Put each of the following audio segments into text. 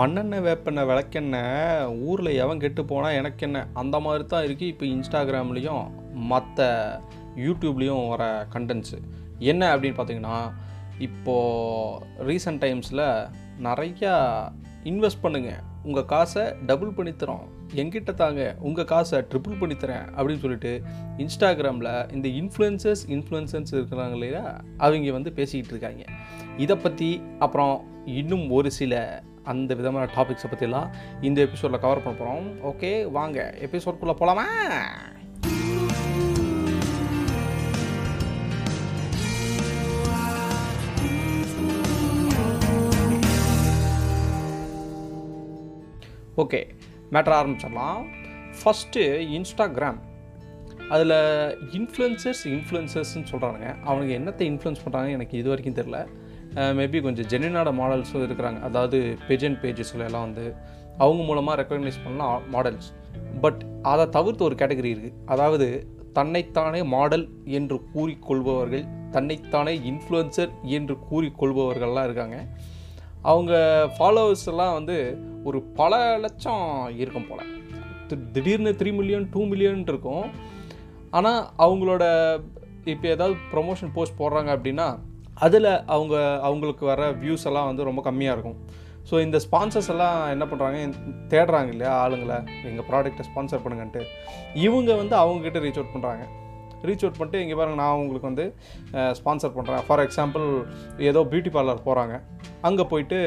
மண்ணெண்ணெய் வேப்பெண்ணெய் விளக்கெண்ணெய் ஊரில் எவன் கெட்டு போனால் எனக்கு என்ன? அந்த மாதிரி தான் இருக்குது இப்போ இன்ஸ்டாகிராம்லேயும் மற்ற யூடியூப்லேயும் வர கண்டென்ட்ஸு என்ன அப்படின்னு பார்த்தீங்கன்னா இப்போது ரீசெண்ட் டைம்ஸில் நிறையா இன்வெஸ்ட் பண்ணுங்கள் உங்கள் காசை டபுள் பண்ணி தரோம் தாங்க உங்கள் காசை ட்ரிபிள் பண்ணி தரேன் அப்படின்னு சொல்லிட்டு இன்ஸ்டாகிராமில் இந்த இன்ஃப்ளூயன்சர்ஸ் இன்ஃப்ளூயன்சர்ஸ் இருக்கிறாங்க இல்லையா? அவங்க வந்து பேசிக்கிட்டு இருக்காங்க. இதை பற்றி அப்புறம் இன்னும் ஒரு சில அந்த விதமான டாபிக்ஸை பற்றிலாம் இந்த எபிசோடில் கவர் பண்ண போகிறோம் ஓகே வாங்க எபிசோட்குள்ளே போகலாமா ஓகே மேட்டர் ஆரம்பிச்சிடலாம். ஃபஸ்ட்டு இன்ஸ்டாகிராம் அதில் இன்ஃப்ளூயன்சர்ஸ் இன்ஃப்ளூயன்சர்ஸ்னு சொல்கிறாங்க அவனுக்கு என்னத்தை இன்ஃப்ளூயன்ஸ் பண்ணுறாங்க எனக்கு இது வரைக்கும் தெரில மேபி கொஞ்சம் ஜென்யூனான மாடல்ஸும் இருக்கிறாங்க. அதாவது பேஜன் பேஜஸ்ல எல்லாம் வந்து அவங்க மூலமாக ரெக்கக்னைஸ் பண்ணலாம் மாடல்ஸ் பட் அதை தவிர்த்து ஒரு கேட்டகரி இருக்குது அதாவது தன்னைத்தானே மாடல் என்று கூறிக்கொள்பவர்கள் தன்னைத்தானே இன்ஃப்ளூயன்சர் என்று கூறிக்கொள்பவர்கள்லாம் இருக்காங்க. அவங்க ஃபாலோவர்ஸ் எல்லாம் வந்து ஒரு பல லட்சம் இருக்கும் போல். திடீர்னு த்ரீ மில்லியன் டூ மில்லியன் இருக்கும். ஆனால் அவங்களோட இப்போ ஏதாவது ப்ரொமோஷன் போஸ்ட் போடுறாங்க அப்படின்னா அதில் அவங்க அவங்களுக்கு வர வியூஸ் எல்லாம் வந்து ரொம்ப கம்மியாக இருக்கும். ஸோ இந்த ஸ்பான்சர்ஸ் எல்லாம் என்ன பண்ணுறாங்க தேடுறாங்க இல்லையா ஆளுங்களை. எங்கள் ப்ராடக்ட்டை ஸ்பான்சர் பண்ணுங்கன்ட்டு. இவங்க வந்து அவங்கக்கிட்ட ரீச் அவுட் பண்ணுறாங்க ரீச் அவுட் பண்ணிட்டு இங்கே பாருங்க நான் உங்களுக்கு வந்து ஸ்பான்சர் பண்ணுறேன் ஃபார் எக்ஸாம்பிள் ஏதோ பியூட்டி பார்லர் போகிறாங்க அங்கே போயிட்டு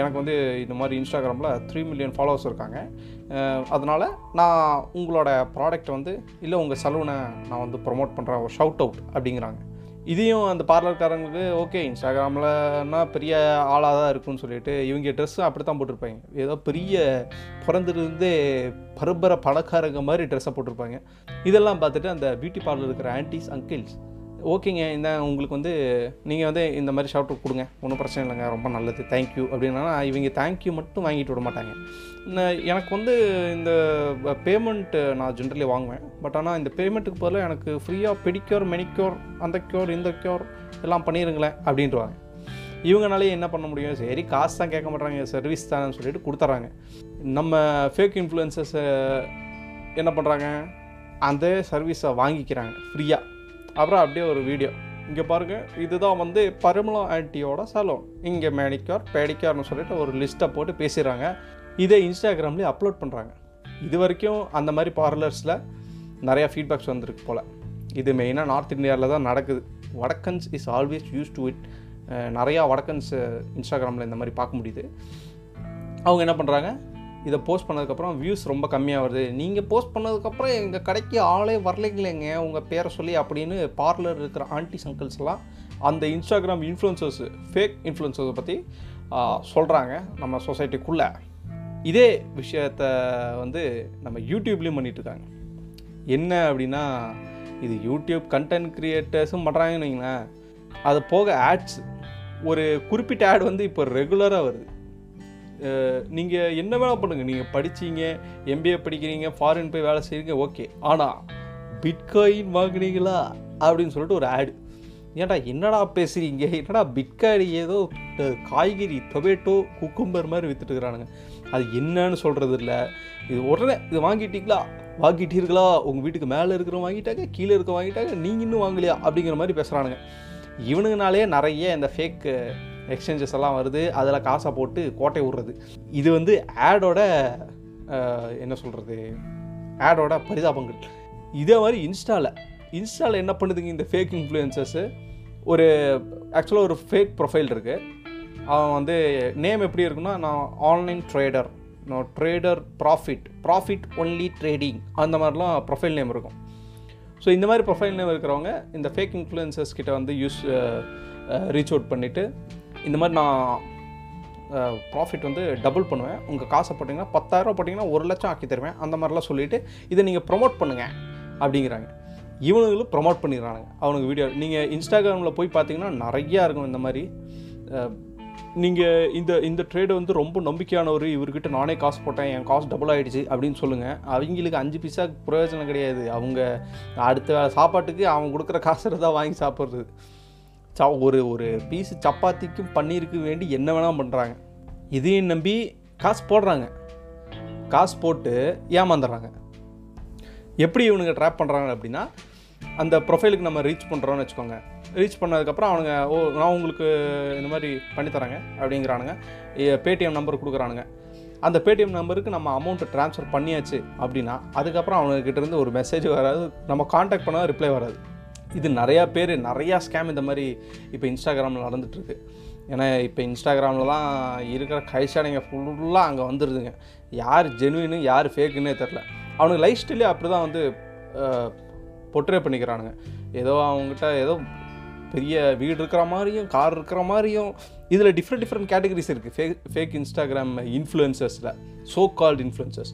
எனக்கு வந்து இந்த மாதிரி இன்ஸ்டாகிராமில் த்ரீ மில்லியன் ஃபாலோவர்ஸ் இருக்காங்க. அதனால் நான் உங்களோட ப்ராடக்ட்டை வந்து இல்லை உங்கள் சலூனை நான் வந்து ப்ரொமோட் பண்ணுறேன் ஒரு ஷவுட் அவுட் அப்படிங்கிறாங்க. இதையும் அந்த பார்லர்காரங்களுக்கு ஓகே இன்ஸ்டாகிராம்லன்னா பெரிய ஆளாக தான் இருக்கும்னு சொல்லிட்டு இவங்க ட்ரெஸ்ஸும் அப்படி தான் போட்டிருப்பாங்க. ஏதோ பெரிய பிறந்திருந்து பரம்பரை பணக்காரங்க மாதிரி ட்ரெஸ்ஸை போட்டிருப்பாங்க. இதெல்லாம் பார்த்துட்டு அந்த பியூட்டி பார்லர் இருக்கிற ஆன்டிஸ் அங்கிள்ஸ் ஓகேங்க இந்த உங்களுக்கு வந்து நீங்கள் வந்து இந்த மாதிரி ஷாப்ட்டு கொடுங்க. ஒன்றும் பிரச்சனை இல்லைங்க ரொம்ப நல்லது. தேங்க்யூ அப்படின்னா. இவங்க தேங்க்யூ மட்டும் வாங்கிட்டு விட மாட்டாங்க. நான் எனக்கு வந்து இந்த பேமெண்ட்டு நான் ஜென்ரலி வாங்குவேன். பட் ஆனால் இந்த பேமெண்ட்டுக்கு பதிலாக எனக்கு ஃப்ரீயாக பெடிக்யூர் மெனிக்யூர் அந்த க்யூர் இந்த க்யூர் எல்லாம் பண்ணிடுங்களேன் அப்படின்ட்டுவாங்க இவங்கனாலே என்ன பண்ண முடியும்? சரி காசு தான் கேட்க மாட்டாங்க. சர்வீஸ் தானேன்னு சொல்லிட்டு கொடுத்துட்றாங்க. நம்ம ஃபேக் இன்ஃப்ளூயன்சர்ஸை என்ன பண்ணுறாங்க அந்த சர்வீஸை வாங்கிக்கிறாங்க ஃப்ரீயாக அப்புறம் அப்படியே ஒரு வீடியோ இங்கே பாருங்கள் இதுதான் வந்து பரிமளா ஆன்ட்டியோட சலூன் இங்கே மேனிக்யூர் பேடிக்யூர்னு சொல்லிட்டு ஒரு லிஸ்ட்டை போட்டு பேசிடுறாங்க. இதை இன்ஸ்டாகிராம்லேயே அப்லோட் பண்ணுறாங்க இது வரைக்கும் அந்த மாதிரி பார்லர்ஸில் நிறையா ஃபீட்பேக்ஸ் வந்திருக்கு போல். இது மெயினாக நார்த் இந்தியாவில் தான் நடக்குது. வடக்கன்ஸ் is always use to it நிறையா வடக்கன்ஸ் இன்ஸ்டாகிராமில் இந்த மாதிரி பார்க்க முடியுது. அவங்க என்ன பண்ணுறாங்க இதை போஸ்ட் பண்ணதுக்கப்புறம் வியூஸ் ரொம்ப கம்மியாக வருது நீங்கள் போஸ்ட் பண்ணதுக்கப்புறம் எங்கள் கடைக்கு ஆளே வரலைங்களேங்க. உங்கள் பேரை சொல்லி அப்படின்னு பார்லர் இருக்கிற ஆன்டிஸ் அங்கிள்ஸ் எல்லாம் அந்த இன்ஸ்டாகிராம் இன்ஃப்ளூயன்சர்ஸ் ஃபேக் இன்ஃப்ளூன்சர்ஸை பற்றி சொல்கிறாங்க நம்ம சொசைட்டிக்குள்ளே இதே விஷயத்த வந்து நம்ம யூடியூப்லேயும் பண்ணிகிட்ருக்காங்க இருக்காங்க. என்ன அப்படின்னா இது யூடியூப் கண்டென்ட் க்ரியேட்டர்ஸும் பண்ணுறாங்கன்னு வைங்களேன். அது போக ஆட்ஸ் ஒரு குறிப்பிட்ட ஆட் வந்து இப்போ ரெகுலராக வருது. நீங்கள் என்ன வேணால் பண்ணுங்கள் நீங்கள் படிச்சீங்க எம்பிஏ படிக்கிறீங்க ஃபாரின் போய் வேலை செய்கிறீங்க ஓகே ஆனால் பிட்காயின் வாங்குனீங்களா? அப்படின்னு சொல்லிட்டு ஒரு ஆடு ஏன்டா என்னடா பேசுகிறீங்க என்னடா பிட்காயின் ஏதோ காய்கறி டொமேட்டோ குக்கும்பர் மாதிரி விற்றுட்டுருக்குறானுங்க அது என்னன்னு சொல்கிறது இல்லை. இது உடனே இது வாங்கிட்டீங்களா? வாங்கிட்டீர்களா? உங்கள் வீட்டுக்கு மேலே இருக்கிறவங்க வாங்கிட்டாங்க கீழே இருக்க வாங்கிட்டாங்க நீங்கள் இன்னும் வாங்கலையா? அப்படிங்கிற மாதிரி பேசுகிறானுங்க இவனுங்கனாலே நிறைய இந்த ஃபேக்கு எக்ஸ்சேஞ்சஸ் எல்லாம் வருது அதில் காசை போட்டு கோட்டை விடுறது. இது வந்து ஆடோட என்ன சொல்கிறது ஆடோட பரிதாபங்கள். இதே மாதிரி இன்ஸ்டாவில் இன்ஸ்டாவில் என்ன பண்ணுதுங்க இந்த ஃபேக் இன்ஃப்ளூயன்சர்ஸு ஒரு ஆக்சுவலாக ஒரு ஃபேக் ப்ரொஃபைல் இருக்குது அவன் வந்து நேம் எப்படி இருக்குன்னா நான் ஆன்லைன் ட்ரேடர் நான் trader profit profit only trading அந்த மாதிரிலாம் ப்ரொஃபைல் நேம் இருக்கும். ஸோ இந்த மாதிரி ப்ரொஃபைல் நேம் இருக்கிறவங்க இந்த ஃபேக் இன்ஃப்ளூயன்சர்ஸ் கிட்ட வந்து யூஸ் ரீச் அவுட் பண்ணிவிட்டு இந்த மாதிரி நான் ப்ராஃபிட் வந்து டபுள் பண்ணுவேன். உங்கள் காசை போட்டிங்கன்னா பத்தாயிரம் போட்டிங்கன்னா ஒரு லட்சம் ஆக்கி தருவேன். அந்த மாதிரிலாம் சொல்லிவிட்டு இதை நீங்கள் ப்ரொமோட் பண்ணுங்கள் அப்படிங்கிறாங்க. இவனுங்களும் ப்ரொமோட் பண்ணிடுறானுங்க. அவனுக்கு வீடியோ நீங்கள் இன்ஸ்டாகிராமில் போய் பார்த்தீங்கன்னா நிறையா இருக்கும் இந்த மாதிரி. நீங்கள் இந்த இந்த ட்ரேடு வந்து ரொம்ப நம்பிக்கையானவர். இவர்கிட்ட நானே காசு போட்டேன் என் காசு டபுள் ஆகிடுச்சு அப்படின்னு சொல்லுங்கள் அவங்களுக்கு அஞ்சு பைசா பிரயோஜனம் கிடையாது. அவங்க அடுத்த சாப்பாட்டுக்கு அவங்க கொடுக்குற காசு தான் வாங்கி சாப்பிட்றது. சா ஒரு ஒரு பீஸ் சப்பாத்திக்கும் பன்னீருக்கு வேண்டி என்ன வேணால் பண்ணுறாங்க இதையும் நம்பி காசு போடுறாங்க. காசு போட்டு ஏமாந்துடுறாங்க. எப்படி இவனுங்க ட்ராப் பண்ணுறாங்க அப்படின்னா அந்த ப்ரொஃபைலுக்கு நம்ம ரீச் பண்ணுறோன்னு வச்சுக்கோங்க. ரீச் பண்ணதுக்கப்புறம் அவனுங்க ஓ நான் உங்களுக்கு இந்த மாதிரி பண்ணித்தரேங்க அப்படிங்கிறானுங்க. Paytm number கொடுக்குறானுங்க. அந்த பேடிஎம் நம்பருக்கு நம்ம அமௌண்ட்டை ட்ரான்ஸ்ஃபர் பண்ணியாச்சு அப்படின்னா அதுக்கப்புறம் அவனுக்கிட்டேருந்து ஒரு மெசேஜ் வராது. நம்ம காண்டாக்ட் பண்ணால் ரிப்ளை வராது. இது நிறையா பேர் நிறையா ஸ்கேம் இந்த மாதிரி இப்போ இன்ஸ்டாகிராமில் நடந்துகிட்ருக்கு ஏன்னா இப்போ இன்ஸ்டாகிராமில் தான் இருக்கிற கைஷானிங்க ஃபுல்லாக அங்கே வந்துடுதுங்க யார் ஜெனுவின்னு யார் ஃபேக்குன்னே தெரில அவனுக்கு லைஃப் ஸ்டைலே அப்படி தான் வந்து பொட்ரே பண்ணிக்கிறானுங்க. ஏதோ அவங்ககிட்ட ஏதோ பெரிய வீடு இருக்கிற மாதிரியும் கார் இருக்கிற மாதிரியும் இதில் டிஃப்ரெண்ட் டிஃப்ரெண்ட் கேட்டகரிஸ் இருக்குது ஃபேக் ஃபேக் இன்ஸ்டாகிராம் இன்ஃப்ளூயன்சர்ஸில் சோ கால்டு இன்ஃப்ளூயன்சர்ஸ்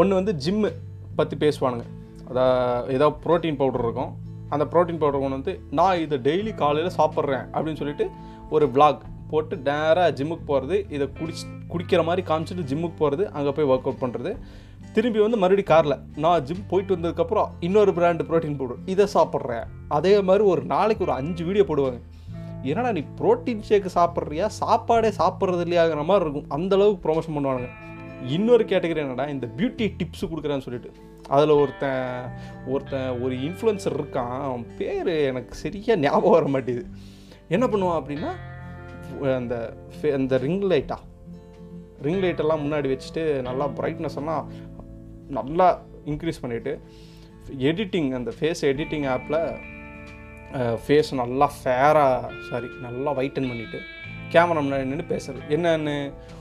ஒன்று வந்து ஜிம்மு பற்றி பேசுவானுங்க. அதான் ஏதோ ப்ரோட்டீன் பவுடர் இருக்கும். அந்த ப்ரோட்டீன் பவுடர் கொண்டு வந்து நான் இதை டெய்லி காலையில் சாப்பிட்றேன் அப்படின்னு சொல்லிட்டு ஒரு விளாக் போட்டு நேராக ஜிம்முக்கு போகிறது இதை குடிச்சு குடிக்கிற மாதிரி காமிச்சிட்டு ஜிம்முக்கு போகிறது அங்கே போய் ஒர்க் அவுட் பண்ணுறது திரும்பி வந்து மறுபடியும் காரில் நான் ஜிம் போயிட்டு வந்ததுக்கப்புறம் இன்னொரு பிராண்டு ப்ரோட்டீன் பவுடர் இதை சாப்பிட்றேன். அதே மாதிரி ஒரு நாளைக்கு ஒரு அஞ்சு வீடியோ போடுவாங்க. என்னடா நீ ப்ரோட்டீன் ஷேக்கு சாப்பிட்றியா? சாப்பாடே சாப்பிட்றது இல்லையாங்கிற மாதிரி இருக்கும். அந்த அளவுக்கு ப்ரொமோஷன் பண்ணுவானுங்க. இன்னொரு கேட்டகரி என்னடா இந்த பியூட்டி டிப்ஸ் கொடுக்குறேன்னு சொல்லிட்டு. அதில் ஒருத்தன் ஒருத்தன் ஒரு இன்ஃப்ளூயன்சர் இருக்கான். அவன் பேர் எனக்கு சரியாக ஞாபகம் வர மாட்டேது என்ன பண்ணுவான் அப்படின்னா அந்த ஃபே- அந்த ரிங் லைட்டா ரிங் லைட்டெல்லாம் முன்னாடி வச்சுட்டு நல்லா பிரைட்னஸ் எல்லாம் நல்லா இன்க்ரீஸ் பண்ணிவிட்டு எடிட்டிங் அந்த ஃபேஸ் எடிட்டிங் ஆப்பில் ஃபேஸ் நல்லா ஃபேராக சாரி நல்லா வைட்டன் பண்ணிவிட்டு கேமரா முன்னாடி நின்று பேசுகிறது என்னன்னு?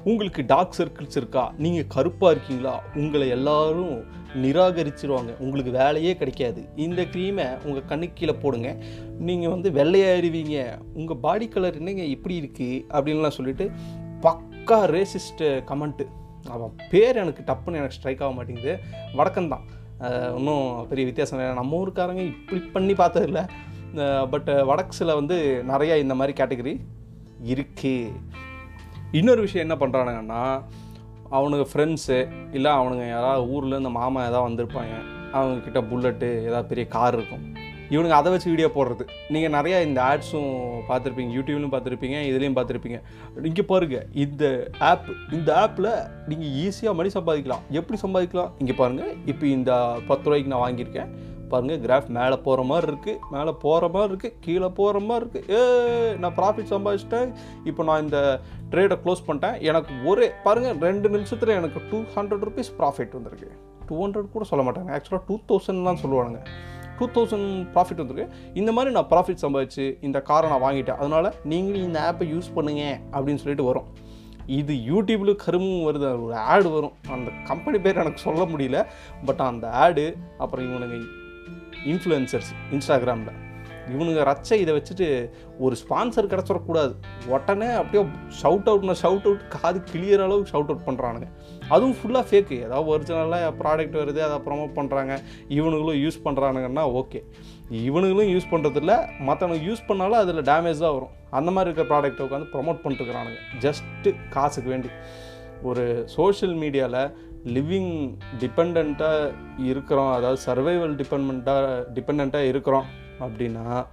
உங்களுக்கு டார்க் சர்க்கிள்ஸ் இருக்கா? நீங்கள் கருப்பாக இருக்கீங்களா? உங்களை எல்லாரும் நிராகரிச்சிருவாங்க. உங்களுக்கு வேலையே கிடைக்காது. இந்த க்ரீமை உங்கள் கண்ணுக்கு கீழே போடுங்க. நீங்கள் வந்து வெள்ளையாயிருவீங்க. உங்கள் பாடி கலர் என்னங்க இப்படி இருக்குது அப்படின்லாம் சொல்லிட்டு பக்கா ரேசிஸ்ட் கமெண்ட்டு அவன் பேர் எனக்கு டப்புன்னு எனக்கு ஸ்ட்ரைக் ஆக மாட்டேங்குது. வடக்கன் தான். பெரிய வித்தியாசம் இல்லை. நம்ம ஊருக்காரங்க இப்படி பண்ணி பார்த்ததில்ல. பட் வடக்ஸில் வந்து நிறையா இந்த மாதிரி கேட்டகரி இருக்குது இன்னொரு விஷயம் என்ன பண்ணுறானுங்கன்னா அவனுங்க ஃப்ரெண்ட்ஸு இல்லை அவனுங்க யாராவது ஊரில் இந்த மாமா எதாவது வந்திருப்பாங்க அவங்கக்கிட்ட புல்லட்டு ஏதாவது பெரிய கார் இருக்கும். இவனுங்க அதை வச்சு வீடியோ போடுறது. நீங்கள் நிறையா இந்த ஆட்ஸும் பார்த்துருப்பீங்க யூடியூப்லையும் பார்த்துருப்பீங்க இதுலேயும் பார்த்துருப்பீங்க. இங்கே பாருங்கள் இந்த ஆப் இந்த ஆப்பில் நீங்கள் ஈஸியாக மணி சம்பாதிக்கலாம். எப்படி சம்பாதிக்கலாம்? இங்கே பாருங்கள் இப்போ இந்த பத்து ரூபாய்க்கு நான் வாங்கியிருக்கேன். பாருங்கள் கிராஃப் மேலே போகிற மாதிரி இருக்குது மேலே போகிற மாதிரி இருக்குது கீழே போகிற மாதிரி இருக்குது ஏ நான் ப்ராஃபிட் சம்பாதிச்சிட்டேன். இப்போ நான் இந்த ட்ரேடை க்ளோஸ் பண்ணிட்டேன். எனக்கு ஒரே பாருங்கள் ரெண்டு நிமிஷத்தில் எனக்கு டூ ஹண்ட்ரட் ருபீஸ் ப்ராஃபிட் வந்திருக்கு. டூ ஹண்ட்ரட் கூட சொல்ல மாட்டாங்க. ஆக்சுவலாக டூ தௌசண்ட் தான் சொல்லுவானுங்க. டூ தௌசண்ட் ப்ராஃபிட் வந்திருக்கு. இந்த மாதிரி நான் ப்ராஃபிட் சம்பாதிச்சு இந்த காரை நான் வாங்கிட்டேன். அதனால் நீங்களும் இந்த ஆப்பை யூஸ் பண்ணுங்க அப்படின்னு சொல்லிட்டு வரும். இது யூடியூப்பில் கருமும் வருது. ஒரு ஆடு வரும். அந்த கம்பெனி பேர் எனக்கு சொல்ல முடியல. பட் அந்த ஆடு அப்புறம் இவனுங்க இன்ஃப்ளூயன்சர்ஸ் இன்ஸ்டாகிராமில் இவனுங்க ரச்ச இதை வச்சுட்டு ஒரு ஸ்பான்சர் கிடச்சிடக்கூடாது உடனே அப்படியே ஷவுட் அவுட்னா ஷவுட் அவுட் காது கிளியர் அளவுக்கு ஷவுட் அவுட் பண்ணுறானுங்க அதுவும் ஃபுல்லாக ஃபேக்கு ஏதாவது ஒரிஜினலாக ப்ராடக்ட் வருது அதை ப்ரொமோட் பண்ணுறாங்க இவனுங்களும் யூஸ் பண்ணுறானுங்கன்னா ஓகே இவனுங்களும் யூஸ் பண்ணுறதில்ல மற்றவனுக்கு யூஸ் பண்ணாலும் அதில் டேமேஜ் தான் வரும். அந்த மாதிரி இருக்கிற ப்ராடக்ட்டை உட்காந்து ப்ரொமோட் பண்ணிட்டுருக்குறானுங்க ஜஸ்ட்டு காசுக்கு வேண்டி. ஒரு சோஷியல் மீடியாவில் லிவிங் டிபெண்ட்டாக இருக்கிறோம் அதாவது சர்வைவல் டிபெண்ட்டாக டிபெண்ட்டாக இருக்கிறோம் அப்படின்னா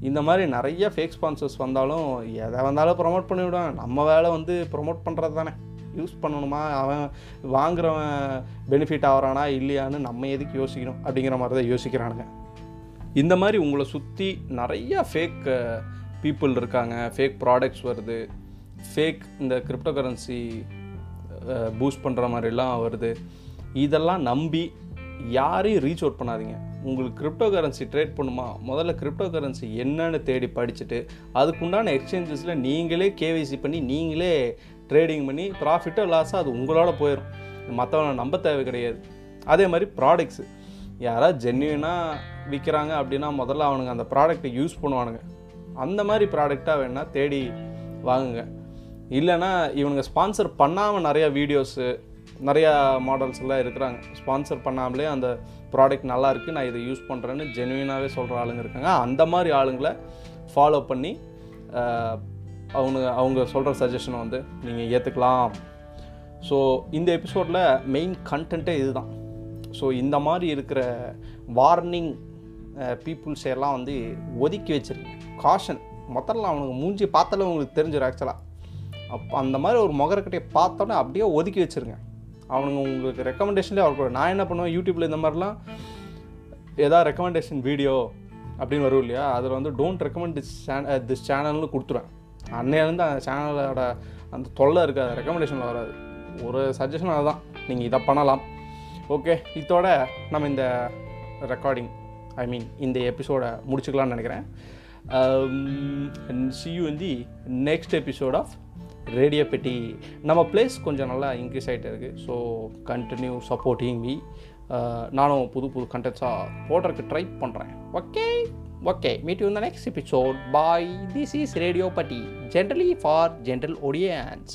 இந்த மாதிரி நிறைய ஃபேக் ஸ்பான்சர்ஸ் வந்தாலும் எதை வந்தாலும் ப்ரொமோட் பண்ணிவிடுவாங்க. நம்ம வேலை வந்து ப்ரொமோட் பண்ணுறது தானே. யூஸ் பண்ணணுமா? அவன் வாங்குறவன் பெனிஃபிட் ஆகிறானா? இல்லையான்னு நம்ம எதுக்கு யோசிக்கணும்? அப்படிங்கிற மாதிரி தான் யோசிக்கிறானுங்க. இந்த மாதிரி உங்களை சுற்றி நிறைய ஃபேக் பீப்புள் இருக்காங்க. ஃபேக் ப்ராடக்ட்ஸ் வருது. ஃபேக் இந்த கிரிப்டோ கரன்சி பூஸ்ட் பண்ணுற மாதிரிலாம் வருது. இதெல்லாம் நம்பி யாரையும் ரீச் அவுட் பண்ணாதீங்க. உங்களுக்கு கிரிப்டோ கரன்சி ட்ரேட் பண்ணுமா? முதல்ல கிரிப்டோ கரன்சி என்னன்னு தேடி படிச்சுட்டு அதுக்குண்டான எக்ஸ்சேஞ்சஸில் நீங்களே கேவைசி பண்ணி நீங்களே ட்ரேடிங் பண்ணி ப்ராஃபிட்டோ லாஸோ அது உங்களோட போயிடும் மற்றவனை நம்ப தேவை கிடையாது. அதே மாதிரி ப்ராடக்ட்ஸு யாராவது ஜென்யூனாக விற்கிறாங்க அப்படின்னா முதல்ல அவனுங்க அந்த ப்ராடக்ட்டை யூஸ் பண்ணுவானுங்க. அந்த மாதிரி ப்ராடக்டாக வேணால் தேடி வாங்குங்க. இல்லைன்னா இவனுங்க ஸ்பான்சர் பண்ணாமல் நிறையா வீடியோஸு நிறையா மாடல்ஸ் எல்லாம் இருக்கிறாங்க. ஸ்பான்சர் பண்ணாமலே அந்த ப்ராடக்ட் நல்லாயிருக்கு நான் இதை யூஸ் பண்ணுறேன்னு ஜென்வினாகவே சொல்கிற ஆளுங்க இருக்காங்க. அந்த மாதிரி ஆளுங்களை ஃபாலோ பண்ணி அவங்க அவங்க சொல்கிற சஜஷனை வந்து நீங்கள் ஏற்றுக்கலாம் ஸோ இந்த எபிசோடில் மெயின் கண்டென்ட்டே இதுதான். ஸோ இந்த மாதிரி இருக்கிற வார்னிங் பீப்புள்ஸ் எல்லாம் வந்து ஒதுக்கி வச்சிருங்க. காஷன் மொத்தத்தில் அவனுக்கு மூஞ்சி பார்த்தாலே அவங்களுக்கு தெரிஞ்சிடும் ஆக்சுவலாக அப்போ அந்த மாதிரி ஒரு முகரக்கட்டையை பார்த்தோன்னே அப்படியே ஒதுக்கி வச்சுருங்க. அவனுங்க உங்களுக்கு ரெக்கமெண்டேஷன்லேயே அவர் நான் என்ன பண்ணுவேன்? யூடியூப்பில் இந்த மாதிரிலாம் ஏதாவது ரெக்கமெண்டேஷன் வீடியோ அப்படின்னு வரும் இல்லையா? அதில் வந்து don't recommend this channel this சேனல்னு கொடுத்துருவேன். அன்னையிலேருந்து அந்த சேனலோட அந்த தொல்லை இருக்காது ரெக்கமெண்டேஷன் வராது. ஒரு சஜஷன் அதுதான் நீங்கள் இதை பண்ணலாம். ஓகே இதோட நம்ம இந்த ரெக்கார்டிங் ஐ மீன் இந்த எபிசோடை முடிச்சுக்கலாம்னு நினைக்கிறேன். See you in the next episode of radio Petti. நம்ம பிளேஸ் கொஞ்சம் நல்லா இன்க்ரீஸ் ஆகிட்டே இருக்குது ஸோ கண்டினியூ சப்போர்ட்டிங் மீ நானும் புது புது கண்டென்ட்ஸாக போடுறதுக்கு ட்ரை பண்ணுறேன் ஓகே ஓகே மீட் யூ இந்த next episode bye this is radio Patti generally for general audience